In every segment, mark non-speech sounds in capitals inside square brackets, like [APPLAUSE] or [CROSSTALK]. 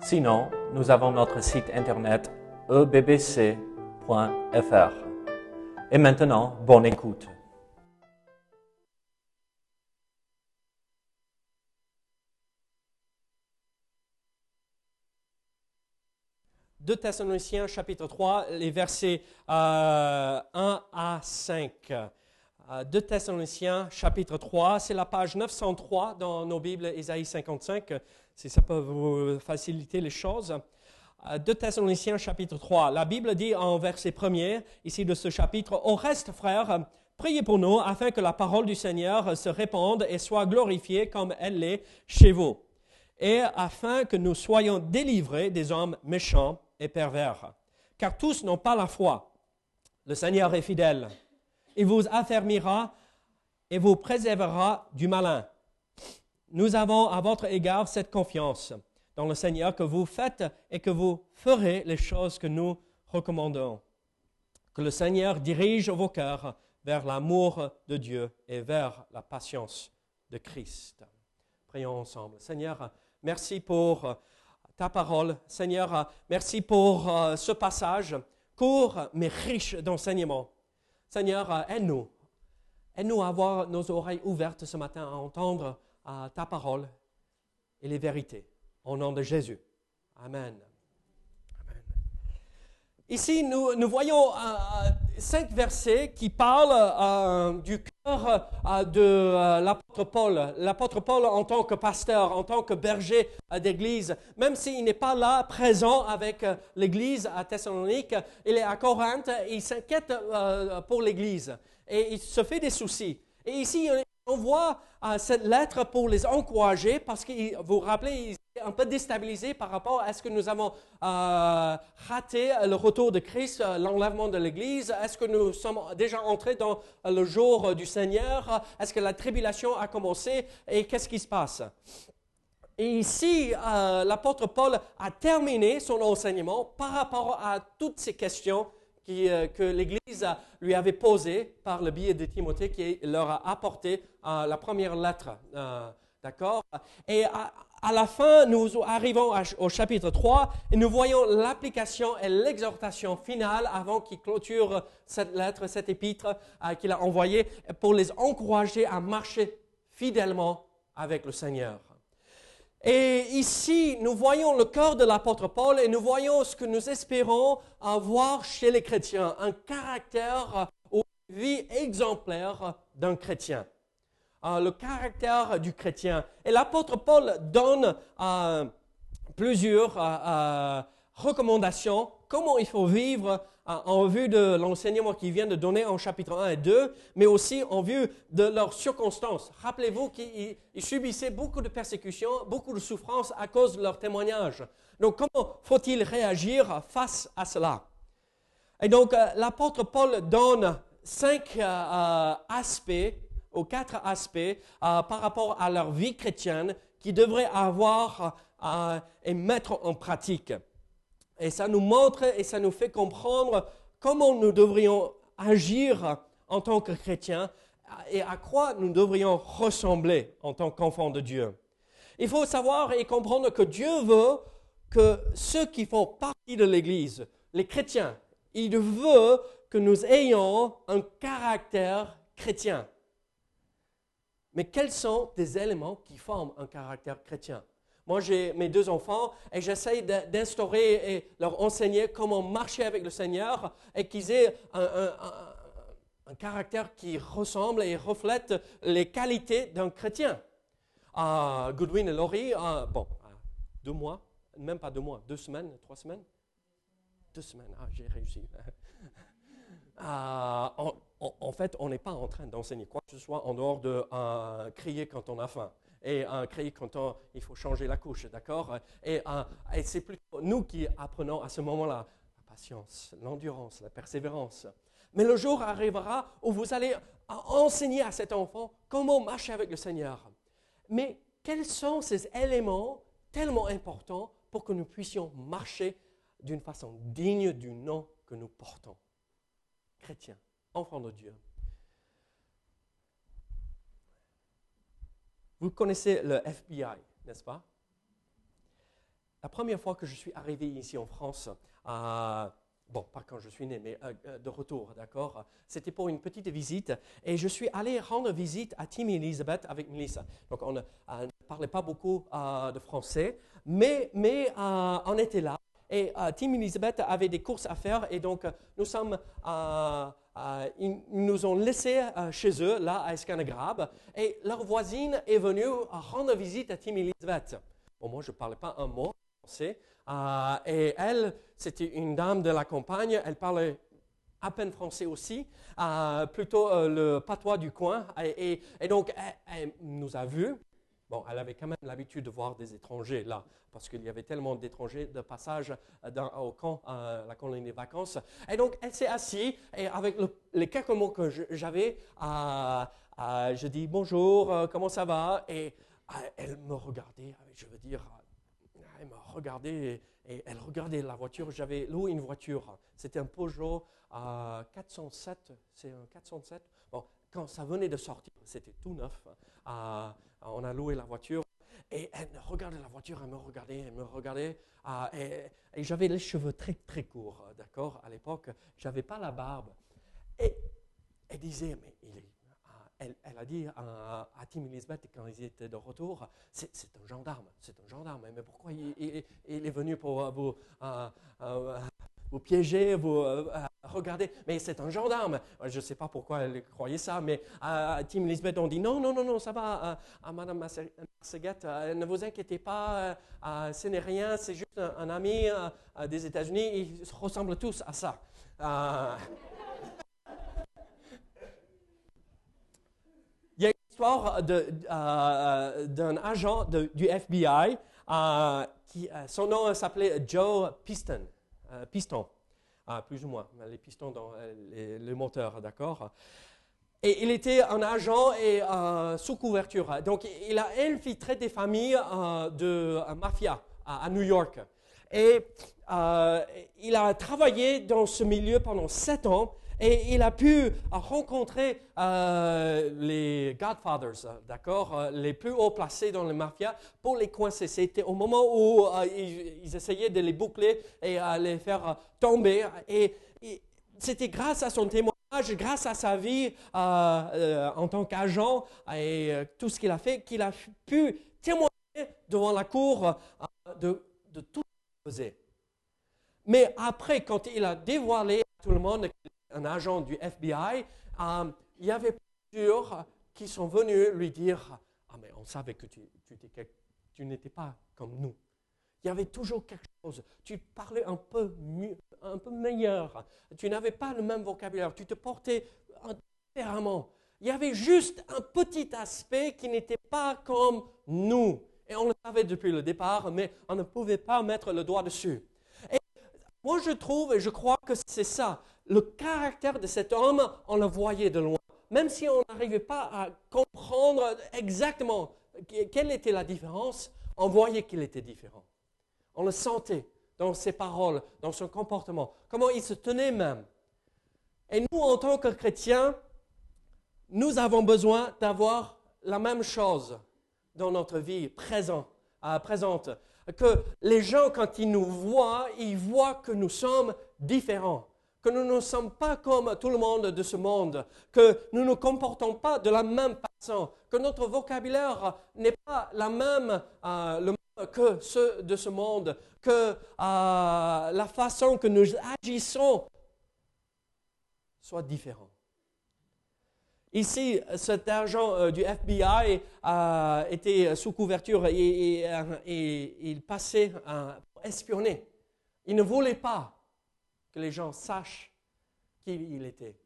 Sinon, nous avons notre site internet ebbc.fr. Et maintenant, bonne écoute. Deux Thessaloniciens chapitre 3, les versets euh, 1 à 5. Euh, 2 Thessaloniciens chapitre 3, c'est la page 903 dans nos Bibles, Ésaïe 55, si ça peut vous faciliter les choses. Euh, 2 Thessaloniciens chapitre 3, la Bible dit en verset 1er, ici de ce chapitre, Au reste, frères, priez pour nous afin que la parole du Seigneur se répande et soit glorifiée comme elle l'est chez vous, et afin que nous soyons délivrés des hommes méchants et pervers. Car tous n'ont pas la foi. Le Seigneur est fidèle. Il vous affermira et vous préservera du malin. Nous avons à votre égard cette confiance dans le Seigneur que vous faites et que vous ferez les choses que nous recommandons. Que le Seigneur dirige vos cœurs vers l'amour de Dieu et vers la patience de Christ. Prions ensemble. Seigneur, merci pour ta parole. Seigneur, merci pour euh, ce passage court mais riche d'enseignements. Seigneur, euh, aide-nous. Aide-nous à avoir nos oreilles ouvertes ce matin à entendre euh, ta parole et les vérités. Au nom de Jésus. Amen. Ici, nous, voyons euh, cinq versets qui parlent euh, du cœur euh, de euh, l'apôtre Paul. L'apôtre Paul en tant que pasteur, en tant que berger euh, d'église, même s'il n'est pas là présent avec euh, l'église à Thessalonique, il est à Corinthe, il s'inquiète euh, pour l'église et il se fait des soucis. Et ici, on voit euh, cette lettre pour les encourager parce que vous vous rappelez, il est un peu déstabilisé par rapport à ce que nous avons euh, raté le retour de Christ, euh, l'enlèvement de l'Église. Est-ce que nous sommes déjà entrés dans euh, le jour du Seigneur? Est-ce que la tribulation a commencé? Et qu'est-ce qui se passe? Et ici, euh, l'apôtre Paul a terminé son enseignement par rapport à toutes ces questions euh, que l'Église lui avait posées par le biais de Timothée qui leur a apporté euh, la première lettre. Euh, D'accord? Et à, la fin, nous arrivons au chapitre 3 et nous voyons l'application et l'exhortation finale avant qu'il clôture cette lettre, cette épître qu'il a envoyée pour les encourager à marcher fidèlement avec le Seigneur. Et ici, nous voyons le cœur de l'apôtre Paul et nous voyons ce que nous espérons avoir chez les chrétiens, un caractère ou une vie exemplaire d'un chrétien. Euh, le caractère du chrétien. Et l'apôtre Paul donne euh, plusieurs euh, euh, recommandations, comment il faut vivre euh, en vue de l'enseignement qu'il vient de donner en chapitre 1 et 2, mais aussi en vue de leurs circonstances. Rappelez-vous qu'ils ils subissaient beaucoup de persécutions, beaucoup de souffrances à cause de leur témoignage. Donc comment faut-il réagir face à cela? Et donc euh, l'apôtre Paul donne cinq euh, aspects ou quatre aspects par rapport à leur vie chrétienne qu'ils devraient avoir et mettre en pratique. Et ça nous montre et ça nous fait comprendre comment nous devrions agir en tant que chrétiens et à quoi nous devrions ressembler en tant qu'enfants de Dieu. Il faut savoir et comprendre que Dieu veut que ceux qui font partie de l'Église, les chrétiens, il veut que nous ayons un caractère chrétien. Mais quels sont des éléments qui forment un caractère chrétien? Moi, j'ai mes deux enfants et j'essaye d'instaurer et leur enseigner comment marcher avec le Seigneur et qu'ils aient un, caractère qui ressemble et reflète les qualités d'un chrétien. Ah, Goodwin et Laurie, ah, bon, ah, deux mois, même pas deux mois, deux semaines, trois semaines Deux semaines, ah, j'ai réussi. [LAUGHS] En, fait, on n'est pas en train d'enseigner quoi que ce soit en dehors de crier quand on a faim. Et un cri quand il faut changer la couche, d'accord? Et, et c'est plutôt nous qui apprenons à ce moment-là la patience, l'endurance, la persévérance. Mais le jour arrivera où vous allez enseigner à cet enfant comment marcher avec le Seigneur. Mais quels sont ces éléments tellement importants pour que nous puissions marcher d'une façon digne du nom que nous portons? Chrétiens, enfants de Dieu. Vous connaissez le FBI, n'est-ce pas? La première fois que je suis arrivé ici en France, à bon, pas quand je suis né, mais euh, euh, de retour, d'accord? C'était pour une petite visite et je suis allé rendre visite à Tim Elizabeth avec Melissa. Donc, on ne, parlait pas beaucoup euh, de français, mais, mais on était là. Et Tim Elizabeth avait des courses à faire et donc nous sommes, ils nous ont laissés chez eux, là à Escanagrabe, et leur voisine est venue rendre visite à Tim Elizabeth. Bon, moi je ne parlais pas un mot français, euh, et elle, c'était une dame de la campagne, elle parlait à peine français aussi, euh, plutôt euh, le patois du coin. Et, donc, elle, nous a vus. Bon, elle avait quand même l'habitude de voir des étrangers là, parce qu'il y avait tellement d'étrangers de passage dans, au camp, la colonie des vacances. Et donc, elle s'est assise et avec les quelques mots que j'avais, je dis bonjour, comment ça va? Et elle me regardait, je veux dire, elle m'a regardé et, elle regardait la voiture. J'avais loué une voiture. C'était un Peugeot 407. C'est un 407. Bon, quand ça venait de sortir, c'était tout neuf. Euh, on a loué la voiture. Et elle regardait la voiture, elle me regardait, elle me regardait. Euh, et, j'avais les cheveux très, très courts, d'accord, à l'époque. Je n'avais pas la barbe. Et elle disait, mais est elle, a dit à, Tim Elizabeth quand ils étaient de retour, c'est un gendarme, c'est un gendarme, mais pourquoi il, est venu pour vous, vous piéger, vous regarder Mais c'est un gendarme. Je ne sais pas pourquoi elle croyait ça, mais Tim Elizabeth ont dit non, non, non, non, ça va, à Madame Marseguette, ne vous inquiétez pas, ce n'est rien, c'est juste un, ami des États-Unis, ils ressemblent tous à ça. Euh, [LAUGHS] d'un agent du FBI. Euh, qui, euh, son nom s'appelait Joe Piston. piston, plus ou moins, les pistons dans les, moteurs, d'accord et il était un agent et sous couverture. Donc, il a infiltré des familles de mafia à, New York. Et il a travaillé dans ce milieu pendant sept ans. Et il a pu rencontrer euh, les Godfathers, d'accord, euh, les plus haut placés dans les mafias pour les coincer. C'était au moment où euh, ils, essayaient de les boucler et à les faire tomber. Et, c'était grâce à son témoignage, grâce à sa vie en tant qu'agent et tout ce qu'il a fait, qu'il a pu témoigner devant la cour de tout ce qu'il faisait. Mais après, quand il a dévoilé à tout le monde un agent du FBI, euh, il y avait plusieurs qui sont venus lui dire Ah, mais on savait que tu, n'étais pas comme nous. Il y avait toujours quelque chose. Tu parlais un peu, mieux, un peu meilleur. Tu n'avais pas le même vocabulaire. Tu te portais différemment. Il y avait juste un petit aspect qui n'était pas comme nous. Et on le savait depuis le départ, mais on ne pouvait pas mettre le doigt dessus. Et moi, je trouve et je crois que c'est ça le caractère de cet homme, on le voyait de loin. Même si on n'arrivait pas à comprendre exactement quelle était la différence, on voyait qu'il était différent. On le sentait dans ses paroles, dans son comportement, comment il se tenait même. Et nous, en tant que chrétiens, nous avons besoin d'avoir la même chose dans notre vie présente, euh, présente. Que les gens, quand ils nous voient, ils voient que nous sommes différents que nous ne sommes pas comme tout le monde de ce monde, que nous ne comportons pas de la même façon, que notre vocabulaire n'est pas la même, euh, que ceux de ce monde, que euh, la façon que nous agissons soit différente. Ici, cet agent euh, du FBI était sous couverture et il passait pour espionner. Il ne voulait pas que les gens sachent qui il était.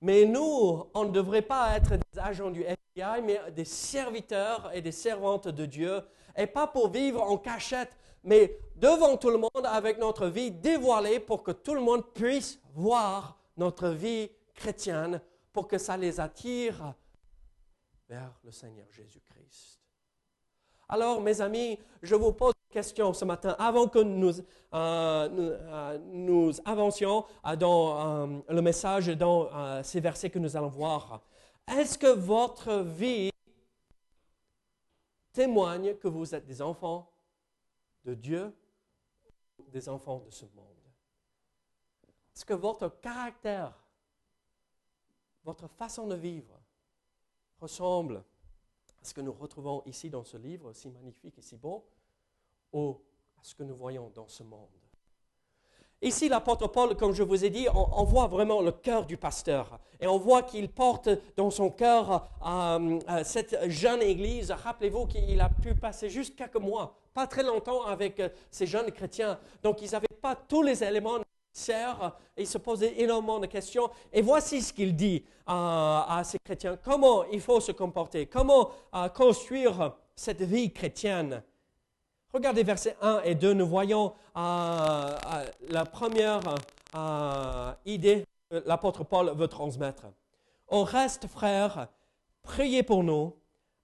Mais nous, on ne devrait pas être des agents du FBI, mais des serviteurs et des servantes de Dieu, et pas pour vivre en cachette, mais devant tout le monde avec notre vie dévoilée pour que tout le monde puisse voir notre vie chrétienne, pour que ça les attire vers le Seigneur Jésus-Christ. Alors, mes amis, je vous pose une question ce matin avant que nous, euh, euh, avancions euh, dans le message, dans ces versets que nous allons voir. Est-ce que votre vie témoigne que vous êtes des enfants de Dieu ou des enfants de ce monde? Est-ce que votre caractère, votre façon de vivre ressemble ce que nous retrouvons ici dans ce livre si magnifique et si beau, ou à ce que nous voyons dans ce monde. Ici, l'apôtre Paul, comme je vous ai dit, on, voit vraiment le cœur du pasteur. Et on voit qu'il porte dans son cœur euh, euh, cette jeune église. Rappelez-vous qu'il a pu passer juste quelques mois, pas très longtemps avec euh, ces jeunes chrétiens. Donc, ils n'avaient pas tous les éléments sert, il se posait énormément de questions. Et voici ce qu'il dit à, ces chrétiens. Comment il faut se comporter? Comment euh, construire cette vie chrétienne? Regardez versets 1 et 2, nous voyons euh, euh, la première idée que l'apôtre Paul veut transmettre. Au reste, frères, priez pour nous,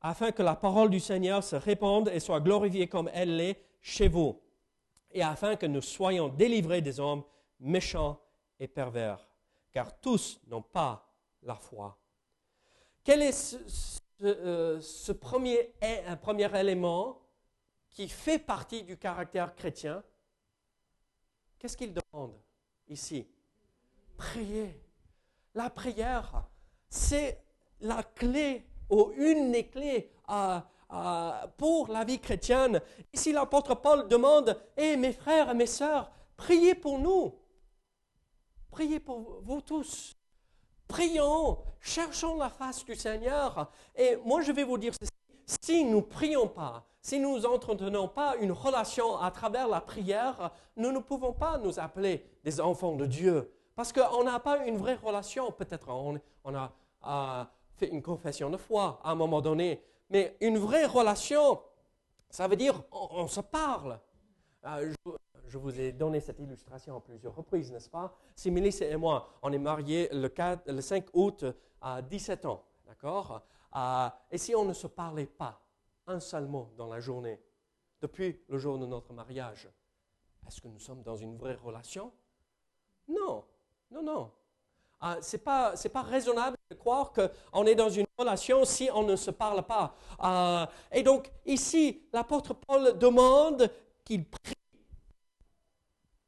afin que la parole du Seigneur se répande et soit glorifiée comme elle l'est chez vous, et afin que nous soyons délivrés des hommes méchants et pervers, car tous n'ont pas la foi. Quel est ce, euh, premier, un premier élément qui fait partie du caractère chrétien? Qu'est-ce qu'il demande ici? Prier. La prière, c'est la clé ou une des clés pour la vie chrétienne. Ici, l'apôtre Paul demande, Hé mes frères et mes sœurs, priez pour nous. Priez pour vous tous. Prions, cherchons la face du Seigneur. Et moi, je vais vous dire ceci. Si nous ne prions pas, si nous n'entretenons pas une relation à travers la prière, nous ne pouvons pas nous appeler des enfants de Dieu. Parce qu'on n'a pas une vraie relation. Peut-être on, a fait une confession de foi à un moment donné. Mais une vraie relation, ça veut dire on, se parle. Euh, vous ai donné cette illustration à plusieurs reprises, n'est-ce pas? Si Mélissa et moi, on est mariés le, 5 août à 17 ans, d'accord? Et si on ne se parlait pas un seul mot dans la journée, depuis le jour de notre mariage, est-ce que nous sommes dans une vraie relation? Non, non, non. Euh, Ce n'est pas, raisonnable de croire qu'on est dans une relation si on ne se parle pas. Euh, et donc ici, l'apôtre Paul demande qu'il prie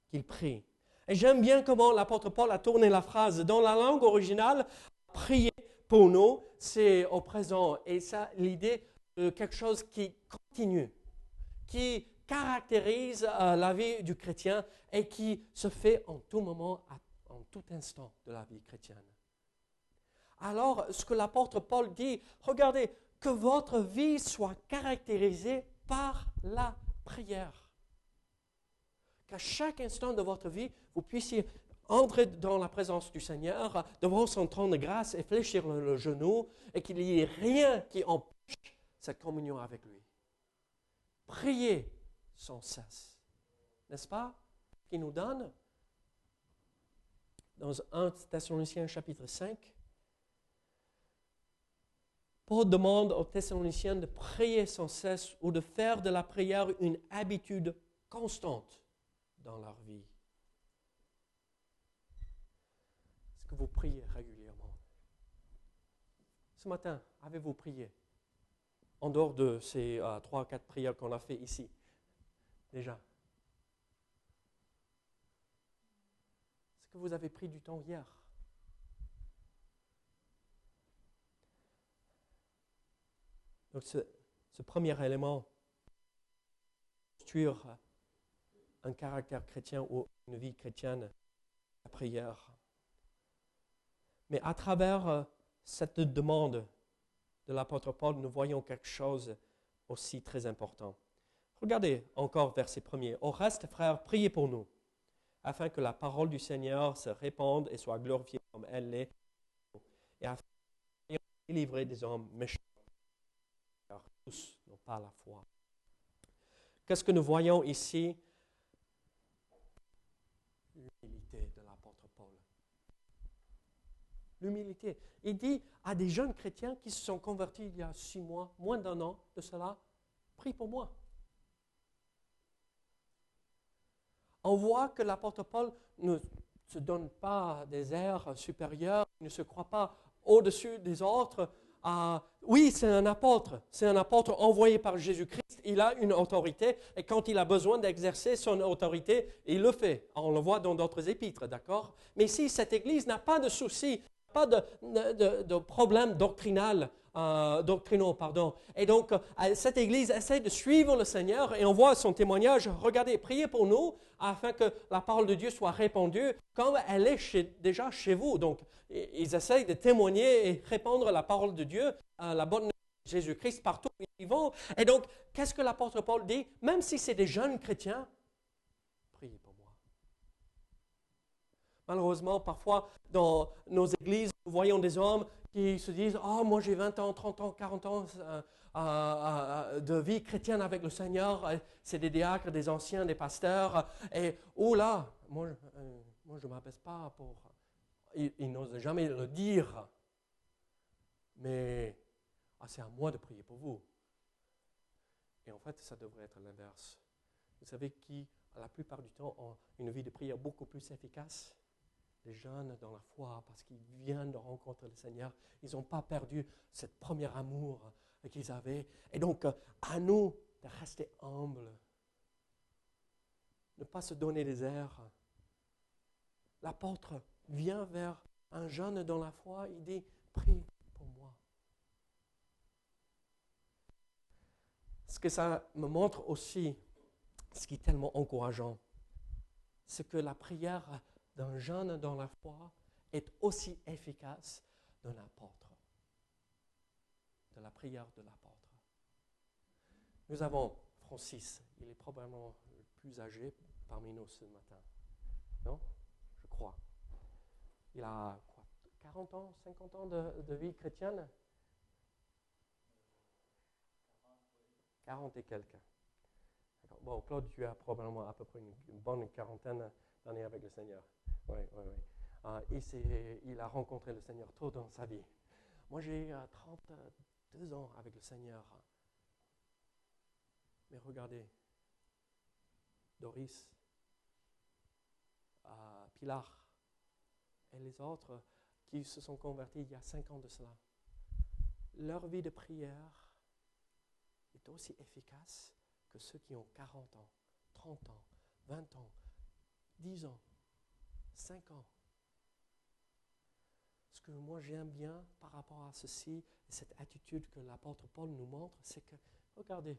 qu'il prie. Et j'aime bien comment l'apôtre Paul a tourné la phrase. Dans la langue originale, prier pour nous, c'est au présent. Et ça, l'idée de quelque chose qui continue, qui caractérise euh, la vie du chrétien et qui se fait en tout moment, en tout instant de la vie chrétienne. Alors, ce que l'apôtre Paul dit, regardez, que votre vie soit caractérisée par la prière qu'à chaque instant de votre vie, vous puissiez entrer dans la présence du Seigneur, devant son trône de grâce et fléchir le, genou, et qu'il n'y ait rien qui empêche cette communion avec lui. Priez sans cesse. N'est-ce pas? Qui nous donne? Dans 1 Thessaloniciens chapitre 5, Paul demande aux Thessaloniciens de prier sans cesse ou de faire de la prière une habitude constante dans leur vie. Est-ce que vous priez régulièrement? Ce matin, avez-vous prié? En dehors de ces euh, trois, quatre prières qu'on a fait ici, déjà. Est-ce que vous avez pris du temps hier? Donc ce, ce premier élément, construire un caractère chrétien ou une vie chrétienne, la prière. Mais à travers euh, cette demande de l'apôtre Paul, nous voyons quelque chose aussi très important. Regardez encore verset premier. Au reste, frères, priez pour nous, afin que la parole du Seigneur se répande et soit glorifiée comme elle l'est. délivrer des hommes méchants. Car tous n'ont pas la foi. Qu'est-ce que nous voyons ici? L'humilité de l'apôtre Paul. L'humilité. Il dit à des jeunes chrétiens qui se sont convertis il y a six mois, moins d'un an de cela, prie pour moi. On voit que l'apôtre Paul ne se donne pas des airs supérieurs, ne se croit pas au-dessus des autres. Oui, c'est un apôtre, c'est un apôtre envoyé par Jésus-Christ, il a une autorité et quand il a besoin d'exercer son autorité, il le fait. On le voit dans d'autres épîtres, d'accord? Mais si cette Église n'a pas de souci, pas de problème doctrinal euh, doctrinaux. Pardon. Et donc, euh, cette Église essaie de suivre le Seigneur et on voit son témoignage. Regardez, priez pour nous afin que la parole de Dieu soit répandue comme elle est déjà chez vous. Donc, ils essayent de témoigner et répandre la parole de Dieu, euh, la bonne Jésus-Christ partout où ils vont. Et donc, qu'est-ce que l'apôtre Paul dit? Même si c'est des jeunes chrétiens, priez pour moi. Malheureusement, parfois, dans nos églises, nous voyons des hommes qui se disent Oh, moi j'ai 20 ans, 30 ans, 40 ans euh, euh, euh, de vie chrétienne avec le Seigneur. C'est des diacres, des anciens, des pasteurs. Et oh là, moi, moi je ne m'abaisse pas pour. Ils, n'osent jamais le dire. Mais ah, c'est à moi de prier pour vous. Et en fait, ça devrait être l'inverse. Vous savez qui, la plupart du temps, ont une vie de prière beaucoup plus efficace? Jeunes dans la foi parce qu'ils viennent de rencontrer le Seigneur. Ils n'ont pas perdu ce premier amour qu'ils avaient. Et donc, à nous de rester humbles, ne pas se donner des airs. L'apôtre vient vers un jeune dans la foi, il dit, prie pour moi. Ce que ça me montre aussi, ce qui est tellement encourageant, c'est que la prière d'un jeune dans la foi est aussi efficace d'un apôtre, de la prière de l'apôtre. Nous avons Francis, il est probablement le plus âgé parmi nous ce matin. Non? Je crois. Il a quoi, 40 ans, 50 ans de, vie chrétienne? 40 et quelques. Bon, Claude, tu as probablement à peu près une bonne quarantaine d'années avec le Seigneur. Oui, oui, oui. Ah, il a rencontré le Seigneur tôt dans sa vie. Moi, j'ai 32 ans avec le Seigneur. Mais regardez, Doris, ah, Pilar et les autres qui se sont convertis il y a 5 ans de cela, leur vie de prière est aussi efficace que ceux qui ont 40 ans, 30 ans, 20 ans, 10 ans. Cinq ans. Ce que moi j'aime bien par rapport à ceci, et cette attitude que l'apôtre Paul nous montre, c'est que, regardez,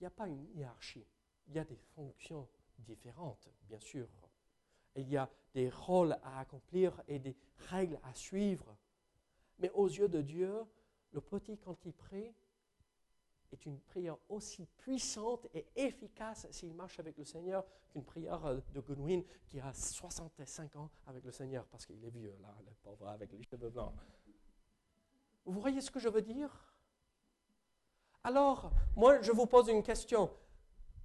il n'y a pas une hiérarchie. Il y a des fonctions différentes, bien sûr. Il y a des rôles à accomplir et des règles à suivre. Mais aux yeux de Dieu, le petit, quand il prie, est une prière aussi puissante et efficace s'il marche avec le Seigneur qu'une prière euh, de Goodwin qui a 65 ans avec le Seigneur, parce qu'il est vieux, là, le pauvre, avec les cheveux blancs. Vous voyez ce que je veux dire? Alors, moi, je vous pose une question.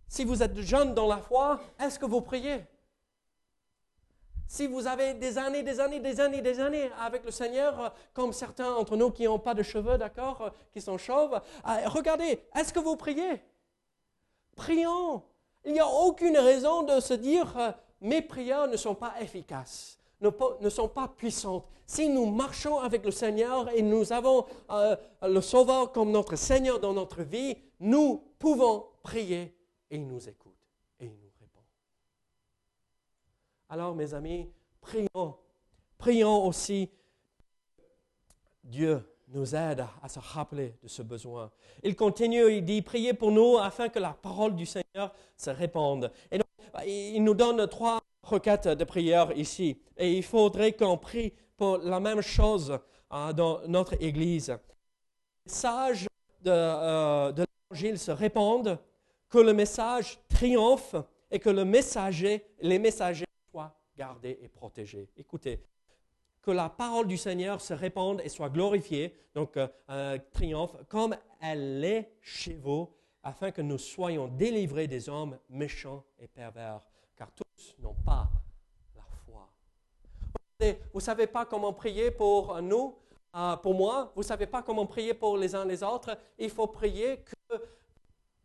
Si vous êtes jeune dans la foi, est-ce que vous priez? Si vous avez des années, des années, des années, des années avec le Seigneur, euh, comme certains d'entre nous qui n'ont pas de cheveux, d'accord, euh, qui sont chauves, euh, regardez, est-ce que vous priez? Prions. Il n'y a aucune raison de se dire mes prières ne sont pas efficaces, ne, sont pas puissantes. Si nous marchons avec le Seigneur et nous avons le Sauveur comme notre Seigneur dans notre vie, nous pouvons prier et il nous écoute. Alors, mes amis, prions. Prions aussi. Dieu nous aide à se rappeler de ce besoin. Il continue, il dit, priez pour nous afin que la parole du Seigneur se répande. Et donc, il nous donne trois requêtes de prière ici. Et il faudrait qu'on prie pour la même chose hein, dans notre Église. Le message de, euh, de l'Évangile se répande, que le message triomphe et que le messager, les messagers gardé et protégé. Écoutez, que la parole du Seigneur se répande et soit glorifiée, donc euh, euh, triomphe, comme elle l'est chez vous, afin que nous soyons délivrés des hommes méchants et pervers, car tous n'ont pas la foi. Vous ne savez pas comment prier pour nous, euh, pour moi, vous ne savez pas comment prier pour les uns les autres. Il faut prier que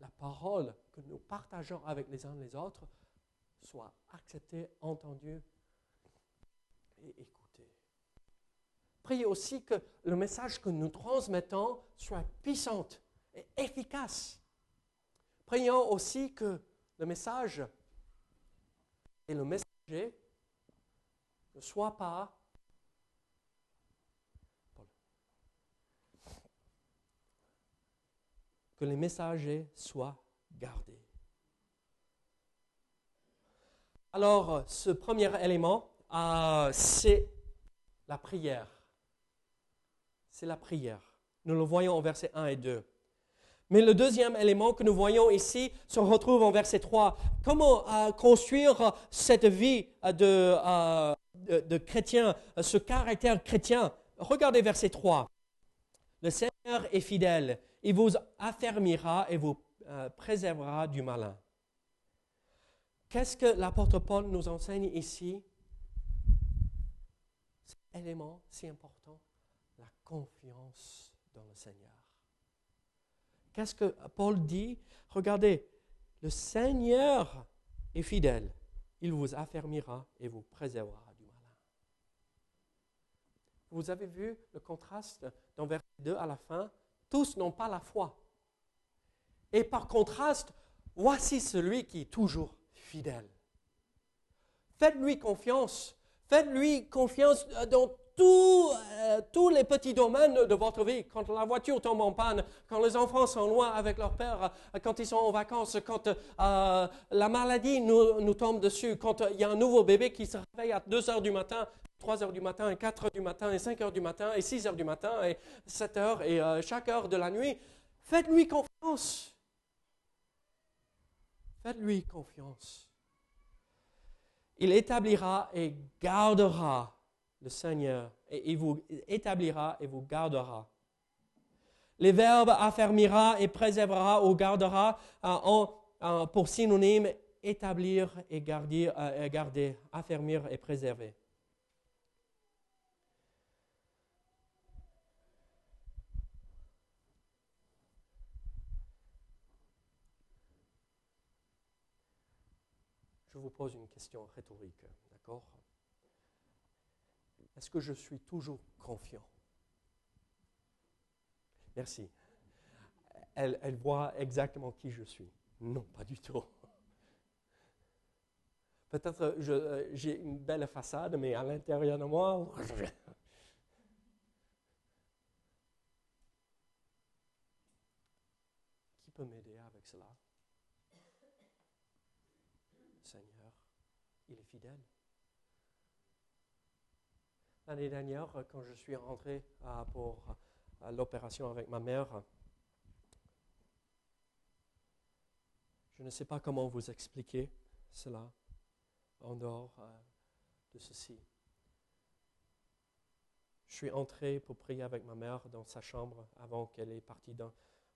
la parole que nous partageons avec les uns les autres soit acceptée, entendue et écoutée. Priez aussi que le message que nous transmettons soit puissant et efficace. Prions aussi que le message et le messager ne soient pas que les messagers soient gardés. Alors, ce premier élément, euh, c'est la prière. C'est la prière. Nous le voyons en versets 1 et 2. Mais le deuxième élément que nous voyons ici se retrouve en verset 3. Comment euh, construire cette vie euh, de, de, chrétien, ce caractère chrétien? Regardez verset 3. Le Seigneur est fidèle. Il vous affermira et vous préservera du malin. Qu'est-ce que l'apôtre Paul nous enseigne ici? Cet élément si important, la confiance dans le Seigneur. Qu'est-ce que Paul dit? Regardez, le Seigneur est fidèle. Il vous affermira et vous préservera du malin. Vous avez vu le contraste dans verset 2 à la fin? Tous n'ont pas la foi. Et par contraste, voici celui qui est toujours Faites-lui confiance. Faites-lui confiance dans euh, tous les petits domaines de votre vie. Quand la voiture tombe en panne, quand les enfants sont loin avec leur père, euh, quand ils sont en vacances, quand euh, la maladie nous, nous, tombe dessus, quand il y a un nouveau bébé qui se réveille à 2 heures du matin, 3 heures du matin, et 4 heures du matin, et 5 heures du matin, et 6 heures du matin, et 7 heures, et chaque heure de la nuit. Faites-lui confiance. Faites-lui confiance. Il établira et gardera le Seigneur, et il vous établira et vous gardera. Les verbes affermira et préservera ou gardera ont pour synonyme établir et euh, garder, affermir et préserver. Je vous pose une question rhétorique, d'accord? Est-ce que je suis toujours confiant? Merci. Elle, voit exactement qui je suis. Non, pas du tout. Peut-être euh, j'ai une belle façade, mais à l'intérieur de moi, [LAUGHS] qui peut m'aider avec cela il est fidèle. L'année dernière, quand je suis rentré pour l'opération avec ma mère, je ne sais pas comment vous expliquer cela en dehors euh, de ceci. Je suis entré pour prier avec ma mère dans sa chambre avant qu'elle ait partie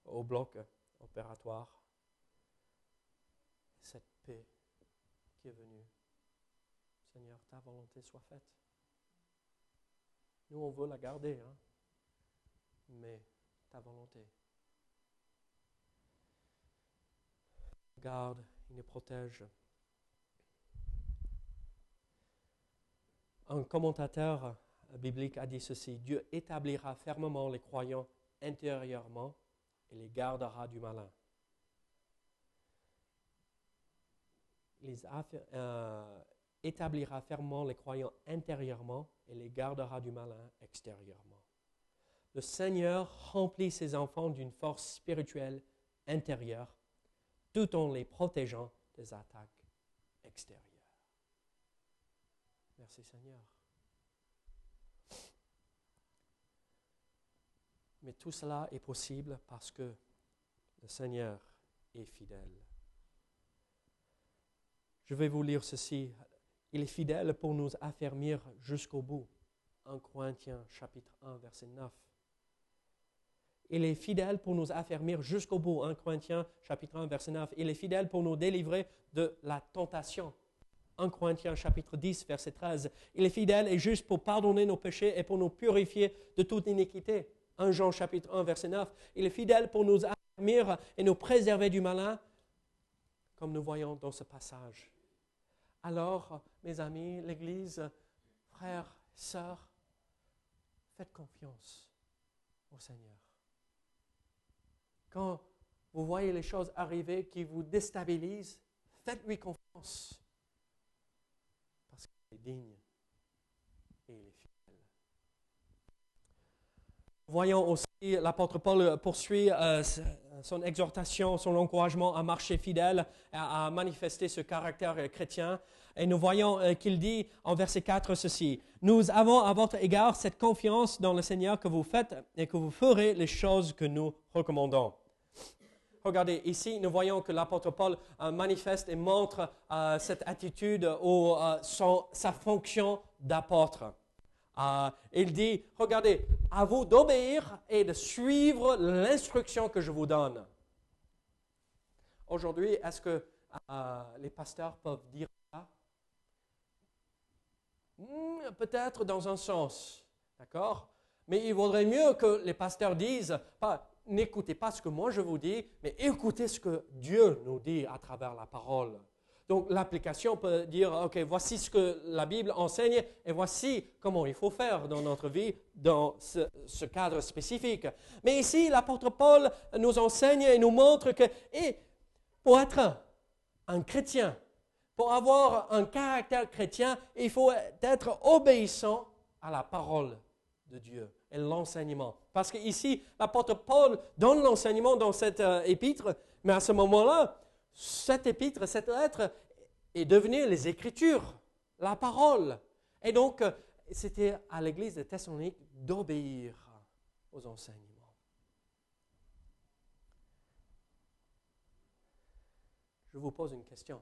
au bloc opératoire. Cette paix qui est venue Seigneur, ta volonté soit faite. Nous, on veut la garder, hein? mais ta volonté. Garde, il nous protège. Un commentateur biblique a dit ceci, Dieu établira fermement les croyants intérieurement et les gardera du malin. Euh, établira fermement les croyants intérieurement et les gardera du malin extérieurement. Le Seigneur remplit ses enfants d'une force spirituelle intérieure tout en les protégeant des attaques extérieures. Merci Seigneur. Mais tout cela est possible parce que le Seigneur est fidèle. Je vais vous lire ceci il est fidèle pour nous affermir jusqu'au bout. 1 Corinthiens chapitre 1 verset 9. Il est fidèle pour nous affermir jusqu'au bout. 1 Corinthiens chapitre 1 verset 9. Il est fidèle pour nous délivrer de la tentation. 1 Corinthiens chapitre 10 verset 13. Il est fidèle et juste pour pardonner nos péchés et pour nous purifier de toute iniquité. 1 Jean chapitre 1 verset 9. Il est fidèle pour nous affermir et nous préserver du malin, comme nous voyons dans ce passage. Alors, mes amis, l'Église, frères, sœurs, faites confiance au Seigneur. Quand vous voyez les choses arriver qui vous déstabilisent, faites-lui confiance. Parce qu'il est digne et il est fidèle. Voyons aussi, l'apôtre Paul poursuit euh, son exhortation, son encouragement à marcher fidèle, à, manifester ce caractère chrétien. Et nous voyons euh, qu'il dit en verset 4 ceci, Nous avons à votre égard cette confiance dans le Seigneur que vous faites et que vous ferez les choses que nous recommandons. Regardez, ici, nous voyons que l'apôtre Paul euh, manifeste et montre euh, cette attitude ou sa fonction d'apôtre. Il dit, regardez, à vous d'obéir et de suivre l'instruction que je vous donne. Aujourd'hui, est-ce que les pasteurs peuvent dire Hmm, peut-être dans un sens, d'accord? Mais il vaudrait mieux que les pasteurs disent, pas, n'écoutez pas ce que moi je vous dis, mais écoutez ce que Dieu nous dit à travers la parole. Donc l'application peut dire, OK, voici ce que la Bible enseigne et voici comment il faut faire dans notre vie dans ce, cadre spécifique. Mais ici, l'apôtre Paul nous enseigne et nous montre que et pour être un chrétien, pour avoir un caractère chrétien, il faut être obéissant à la parole de Dieu et l'enseignement. Parce qu'ici, l'apôtre Paul donne l'enseignement dans cette euh, épître, mais à ce moment-là, cette épître, cette lettre est devenue les Écritures, la parole. Et donc, euh, c'était à l'église de Thessalonique d'obéir aux enseignements. Je vous pose une question.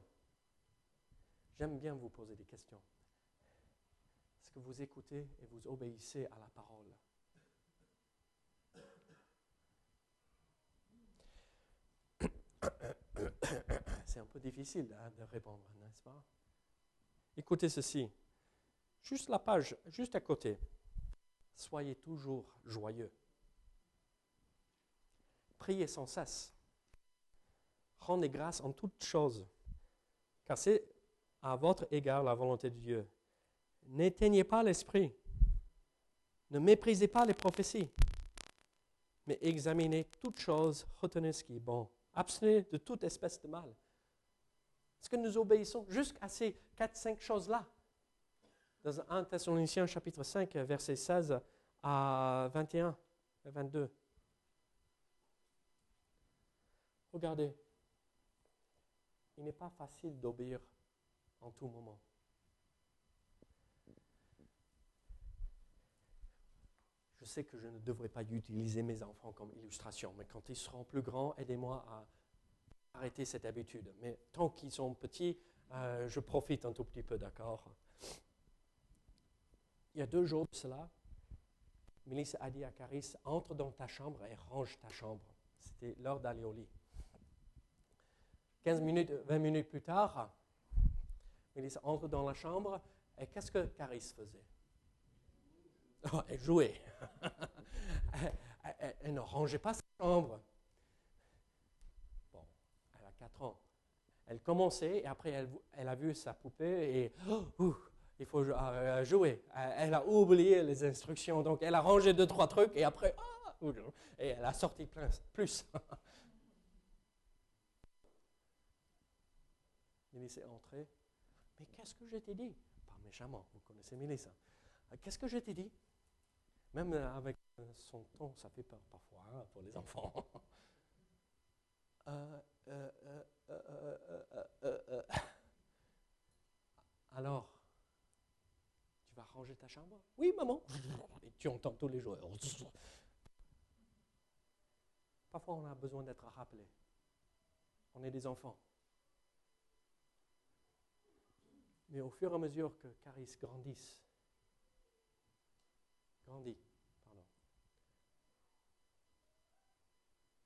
J'aime bien vous poser des questions. Est-ce que vous écoutez et vous obéissez à la parole? [COUGHS] C'est un peu difficile hein, de répondre, n'est-ce pas? Écoutez ceci. Juste la page, juste à côté. Soyez toujours joyeux. Priez sans cesse. Rendez grâce en toutes choses. Car c'est à votre égard la volonté de Dieu. N'éteignez pas l'esprit. Ne méprisez pas les prophéties. Mais examinez toutes choses, retenez ce qui est bon. Abstenez de toute espèce de mal. Est-ce que nous obéissons jusqu'à ces quatre, cinq choses-là? Dans 1 Thessaloniciens chapitre 5, versets 16 à 21 et 22. Regardez, il n'est pas facile d'obéir en tout moment. Je sais que je ne devrais pas utiliser mes enfants comme illustration, mais quand ils seront plus grands, aidez-moi à arrêter cette habitude. Mais tant qu'ils sont petits, euh, je profite un tout petit peu, d'accord? Il y a deux jours de cela, Mélissa a dit à Caris, entre dans ta chambre et range ta chambre. C'était l'heure d'aller au lit. 15 minutes, 20 minutes plus tard, Mélissa entre dans la chambre et qu'est-ce que Caris faisait? Oh, Elle jouait. [LAUGHS] elle, ne rangeait pas sa chambre. Bon, elle a 4 ans. Elle commençait et après elle, a vu sa poupée et oh, il faut euh, jouer. Elle a oublié les instructions, donc elle a rangé deux, trois trucs et après, ah, et elle a sorti plein, plus. [LAUGHS] Mélissa est entrée. Mais qu'est-ce que je t'ai dit? Pas méchamment, vous connaissez Mélissa. Euh, qu'est-ce que je t'ai dit? Même euh, avec euh, son ton, ça fait peur parfois hein, pour les enfants. alors, tu vas ranger ta chambre? Oui, maman. Et tu entends tous les jours. Parfois, on a besoin d'être rappelé. On est des enfants. Mais au fur et à mesure que Caris grandisse, grandit,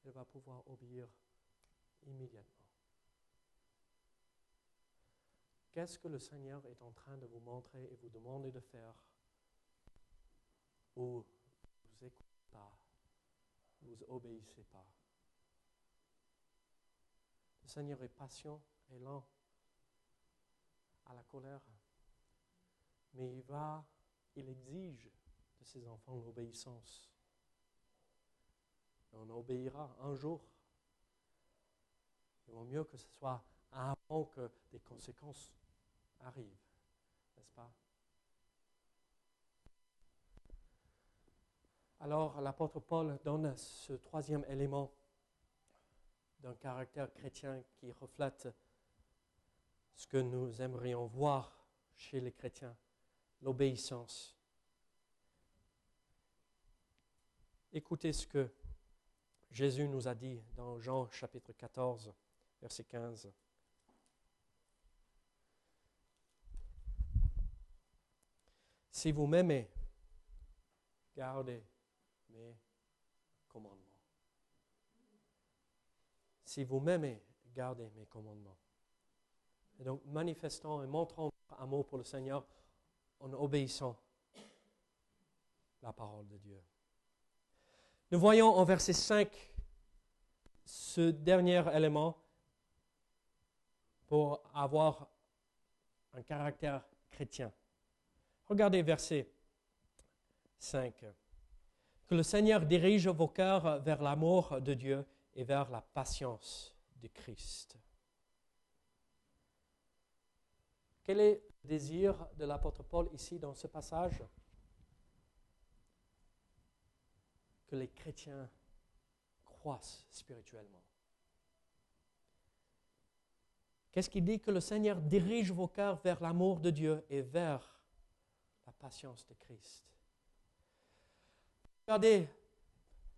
elle va pouvoir obéir immédiatement. Qu'est-ce que le Seigneur est en train de vous montrer et vous demander de faire ou vous écoutez pas, vous obéissez pas? Le Seigneur est patient et lent à la colère, mais il va, il exige de ses enfants l'obéissance. On obéira un jour. Il vaut mieux que ce soit avant que des conséquences arrivent, n'est-ce pas? Alors l'apôtre Paul donne ce troisième élément d'un caractère chrétien qui reflète ce que nous aimerions voir chez les chrétiens, l'obéissance. Écoutez ce que Jésus nous a dit dans Jean chapitre 14, verset 15. Si vous m'aimez, gardez mes commandements. Si vous m'aimez, gardez mes commandements. Et donc, manifestons et montrons notre amour pour le Seigneur en obéissant la parole de Dieu. Nous voyons en verset 5 ce dernier élément pour avoir un caractère chrétien. Regardez verset 5. Que le Seigneur dirige vos cœurs vers l'amour de Dieu et vers la patience de Christ. Quel est le désir de l'apôtre Paul ici dans ce passage? Que les chrétiens croissent spirituellement. Qu'est-ce qu'il dit Que le Seigneur dirige vos cœurs vers l'amour de Dieu et vers la patience de Christ? Regardez,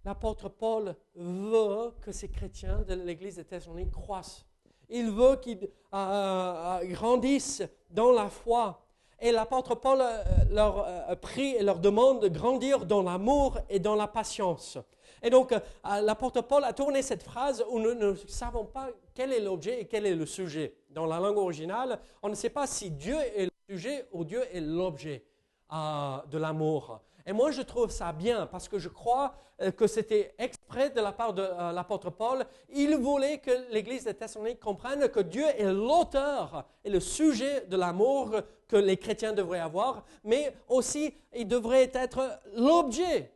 l'apôtre Paul veut que ces chrétiens de l'église de Thessalonique croissent. Il veut qu'ils euh, euh, grandissent dans la foi. Et l'apôtre Paul euh, leur prie et leur demande de grandir dans l'amour et dans la patience. Et donc, l'apôtre Paul a tourné cette phrase où nous ne savons pas quel est l'objet et quel est le sujet. Dans la langue originale, on ne sait pas si Dieu est le sujet ou Dieu est l'objet de l'amour. Et moi, je trouve ça bien parce que je crois euh, que c'était exprès de la part de euh, l'apôtre Paul. Il voulait que l'Église de Thessalonique comprenne que Dieu est l'auteur et le sujet de l'amour que les chrétiens devraient avoir, mais aussi il devrait être l'objet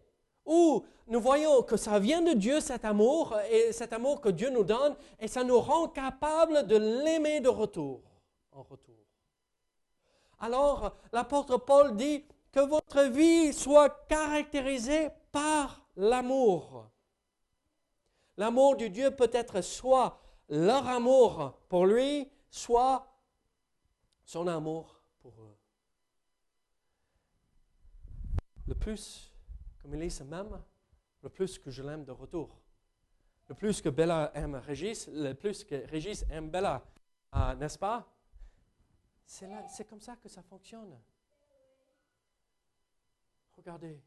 où nous voyons que ça vient de Dieu, cet amour, et cet amour que Dieu nous donne, et ça nous rend capables de l'aimer de retour, en retour. Alors, l'apôtre Paul dit que votre vie soit caractérisée par l'amour. L'amour du Dieu peut être soit leur amour pour lui, soit son amour pour eux. Le plus que Mélisse m'aime, le plus que je l'aime de retour. Le plus que Bella aime Régis, le plus que Régis aime Bella. Ah, n'est-ce pas? C'est comme ça que ça fonctionne. Regardez.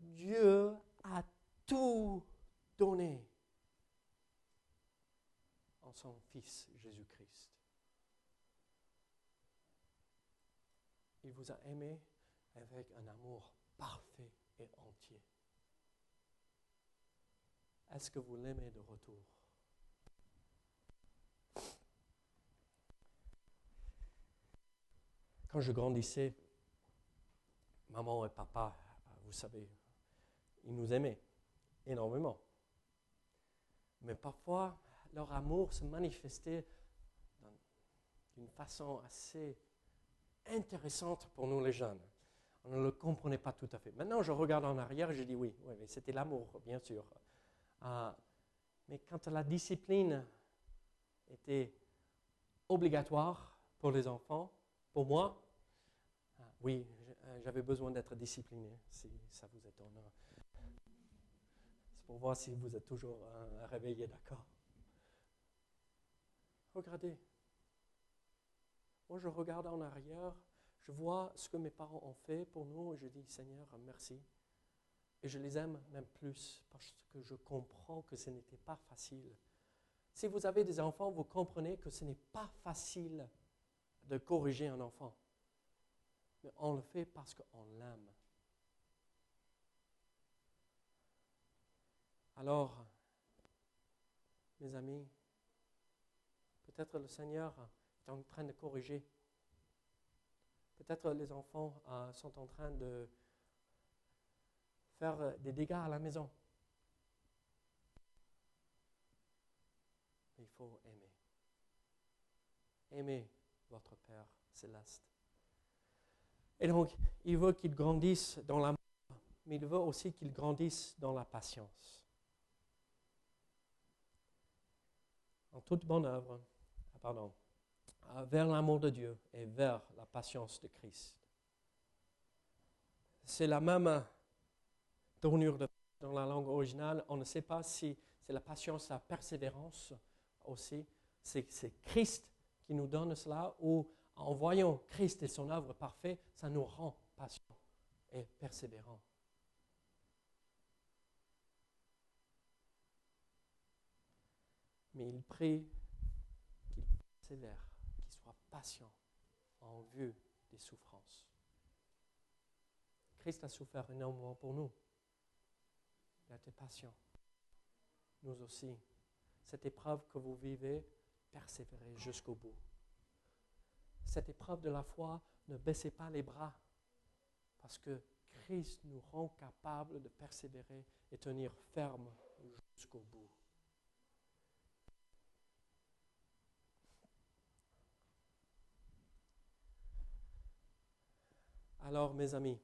Dieu a tout donné en son Fils Jésus-Christ. Il vous a aimé avec un amour parfait et entier. Est-ce que vous l'aimez de retour? Quand je grandissais, maman et papa, vous savez, ils nous aimaient énormément. Mais parfois, leur amour se manifestait d'une façon assez intéressante pour nous les jeunes. On ne le comprenait pas tout à fait. Maintenant, je regarde en arrière et je dis oui, oui, c'était l'amour, bien sûr. Ah, mais quand la discipline était obligatoire pour les enfants, pour moi, ah, oui, euh, j'avais besoin d'être discipliné, si ça vous étonne. C'est pour voir si vous êtes toujours euh, réveillé, d'accord? Regardez. Moi, je regarde en arrière, Je vois ce que mes parents ont fait pour nous et je dis Seigneur, merci. Et je les aime même plus parce que je comprends que ce n'était pas facile. Si vous avez des enfants, vous comprenez que ce n'est pas facile de corriger un enfant. Mais on le fait parce qu'on l'aime. Alors, mes amis, peut-être le Seigneur est en train de corriger. Peut-être les enfants euh, sont en train de faire des dégâts à la maison. il faut aimer. Aimer votre Père céleste. Et donc, il veut qu'ils grandissent dans l'amour, mais il veut aussi qu'ils grandissent dans la patience. En toute bonne œuvre, ah, pardon, euh, vers l'amour de Dieu et vers la patience de Christ. C'est la même tournure de, dans la langue originale. On ne sait pas si c'est la patience, la persévérance aussi. C'est Christ qui nous donne cela ou en voyant Christ et son œuvre parfaite, ça nous rend patients et persévérants. Mais il prie qu'il persévère, qu'il soit patient en vue des souffrances. Christ a souffert énormément pour nous. Il a été patient. Nous aussi. Cette épreuve que vous vivez, persévérez jusqu'au bout. Cette épreuve de la foi, ne baissez pas les bras, parce que Christ nous rend capables de persévérer et tenir ferme jusqu'au bout. Alors, mes amis,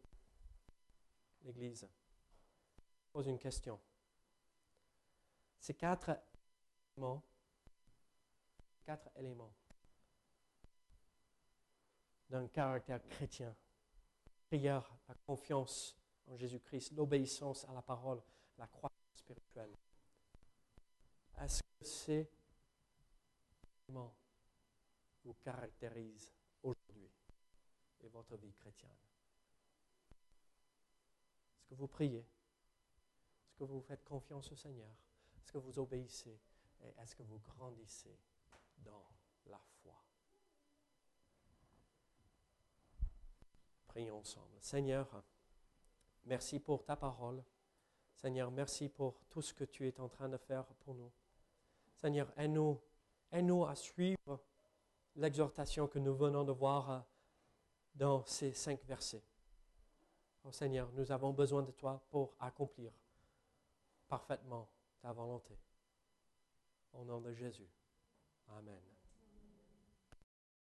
l'Église pose une question. Ces quatre éléments, quatre éléments d'un caractère chrétien. Prière, la confiance en Jésus-Christ, l'obéissance à la parole, la croix spirituelle. Est-ce que ces éléments vous caractérisent aujourd'hui et votre vie chrétienne? Est-ce que vous priez? Est-ce que vous faites confiance au Seigneur? Est-ce que vous obéissez? Et est-ce que vous grandissez dans la foi? Seigneur, merci pour ta parole. Seigneur, merci pour tout ce que tu es en train de faire pour nous. Seigneur, aide-nous, aide-nous à suivre l'exhortation que nous venons de voir dans ces cinq versets. Oh Seigneur, nous avons besoin de toi pour accomplir parfaitement ta volonté. Au nom de Jésus. Amen.